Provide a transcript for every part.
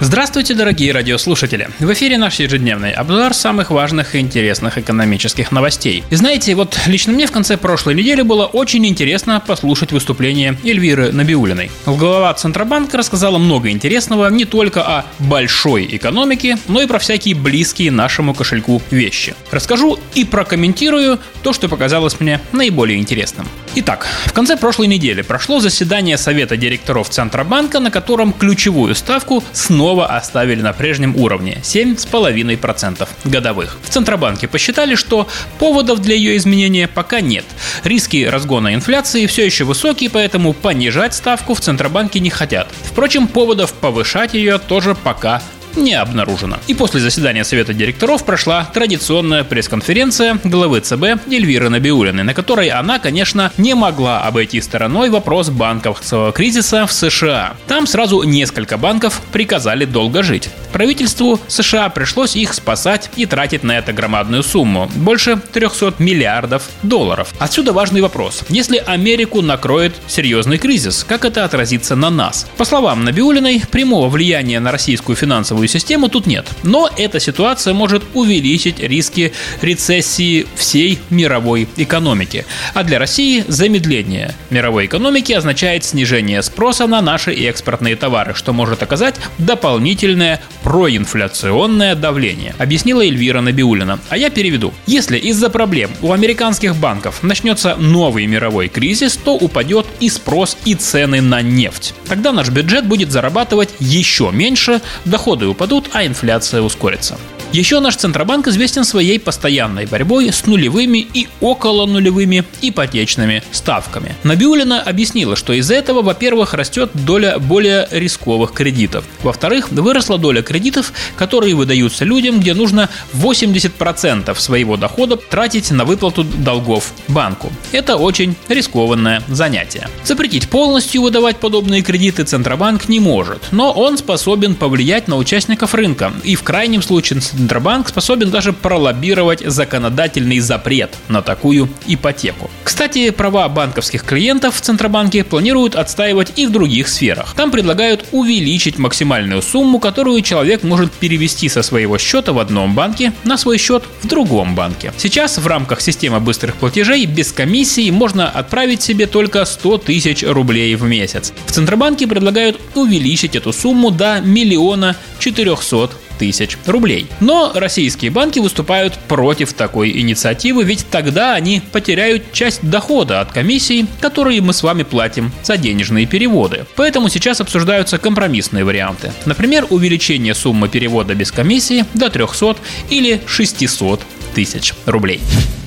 Здравствуйте, дорогие радиослушатели! В эфире наш ежедневный обзор самых важных и интересных экономических новостей. И знаете, вот лично мне в конце прошлой недели было очень интересно послушать выступление Эльвиры Набиулиной. Глава Центробанка рассказала много интересного не только о большой экономике, но и про всякие близкие нашему кошельку вещи. Расскажу и прокомментирую то, что показалось мне наиболее интересным. Итак, в конце прошлой недели прошло заседание Совета директоров Центробанка, на котором ключевую ставку снова оставили на прежнем уровне – 7,5% годовых. В Центробанке посчитали, что поводов для ее изменения пока нет. Риски разгона инфляции все еще высокие, поэтому понижать ставку в Центробанке не хотят. Впрочем, поводов повышать ее тоже пока не обнаружено. И после заседания Совета директоров прошла традиционная пресс-конференция главы ЦБ Эльвиры Набиулиной, на которой она, конечно, не могла обойти стороной вопрос банковского кризиса в США. Там сразу несколько банков приказали долго жить. Правительству США пришлось их спасать и тратить на это громадную сумму – больше 300 миллиардов долларов. Отсюда важный вопрос. Если Америку накроет серьезный кризис, как это отразится на нас? По словам Набиулиной, прямого влияния на российскую финансовую финансовую систему тут нет. Но эта ситуация может увеличить риски рецессии всей мировой экономики. А для России замедление мировой экономики означает снижение спроса на наши экспортные товары, что может оказать дополнительное проинфляционное давление, объяснила Эльвира Набиулина. А я переведу. Если из-за проблем у американских банков начнется новый мировой кризис, то упадет и спрос, и цены на нефть. Тогда наш бюджет будет зарабатывать еще меньше, доходы упадут, а инфляция ускорится. Еще наш Центробанк известен своей постоянной борьбой с нулевыми и около нулевыми ипотечными ставками. Набиулина объяснила, что из-за этого, во-первых, растет доля более рисковых кредитов. Во-вторых, выросла доля кредитов, которые выдаются людям, где нужно 80% своего дохода тратить на выплату долгов банку. Это очень рискованное занятие. Запретить полностью выдавать подобные кредиты Центробанк не может, но он способен повлиять на участников рынка и в крайнем случае Центробанк способен даже пролоббировать законодательный запрет на такую ипотеку. Кстати, права банковских клиентов в Центробанке планируют отстаивать и в других сферах. Там предлагают увеличить максимальную сумму, которую человек может перевести со своего счета в одном банке на свой счет в другом банке. Сейчас в рамках системы быстрых платежей без комиссии можно отправить себе только 100 тысяч рублей в месяц. В Центробанке предлагают увеличить эту сумму до миллиона 400 тысяч рублей. Но российские банки выступают против такой инициативы, ведь тогда они потеряют часть дохода от комиссий, которые мы с вами платим за денежные переводы. Поэтому сейчас обсуждаются компромиссные варианты. Например, увеличение суммы перевода без комиссии до 300 или 600 тысяч рублей.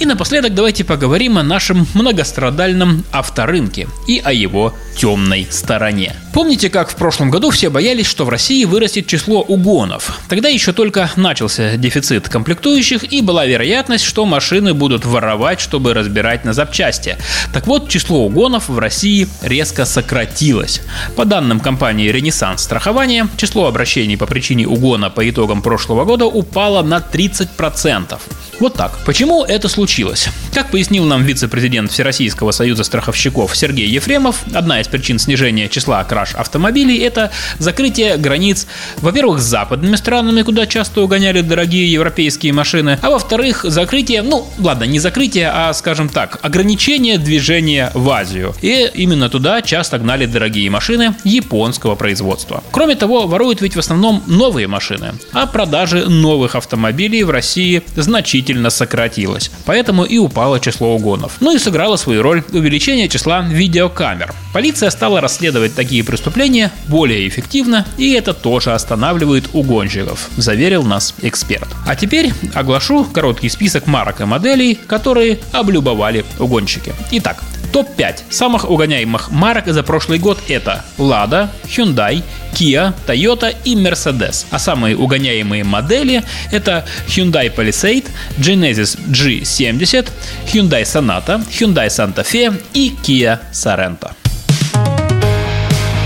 И напоследок давайте поговорим о нашем многострадальном авторынке и о его темной стороне. Помните, как в прошлом году все боялись, что в России вырастет число угонов? Тогда еще только начался дефицит комплектующих и была вероятность, что машины будут воровать, чтобы разбирать на запчасти. Так вот, число угонов в России резко сократилось. По данным компании «Ренессанс страхования», число обращений по причине угона по итогам прошлого года упало на 30%. Вот так. Почему это случилось? Как пояснил нам вице-президент Всероссийского союза страховщиков Сергей Ефремов, одна из причин снижения числа краж автомобилей – это закрытие границ, во-первых, с западными странами, куда часто угоняли дорогие европейские машины, а во-вторых, закрытие, ну ладно, не закрытие, а, скажем так, ограничение движения в Азию. И именно туда часто гнали дорогие машины японского производства. Кроме того, воруют ведь в основном новые машины, а продажи новых автомобилей в России значительно сократилось. Поэтому и упало число угонов. Ну и сыграло свою роль увеличение числа видеокамер. Полиция стала расследовать такие преступления более эффективно, и это тоже останавливает угонщиков, заверил нас эксперт. А теперь оглашу короткий список марок и моделей, которые облюбовали угонщики. Итак, Топ-5 самых угоняемых марок за прошлый год это Lada, Hyundai, Kia, Toyota и Mercedes. А самые угоняемые модели это Hyundai Palisade, Genesis G70, Hyundai Sonata, Hyundai Santa Fe и Kia Sorento.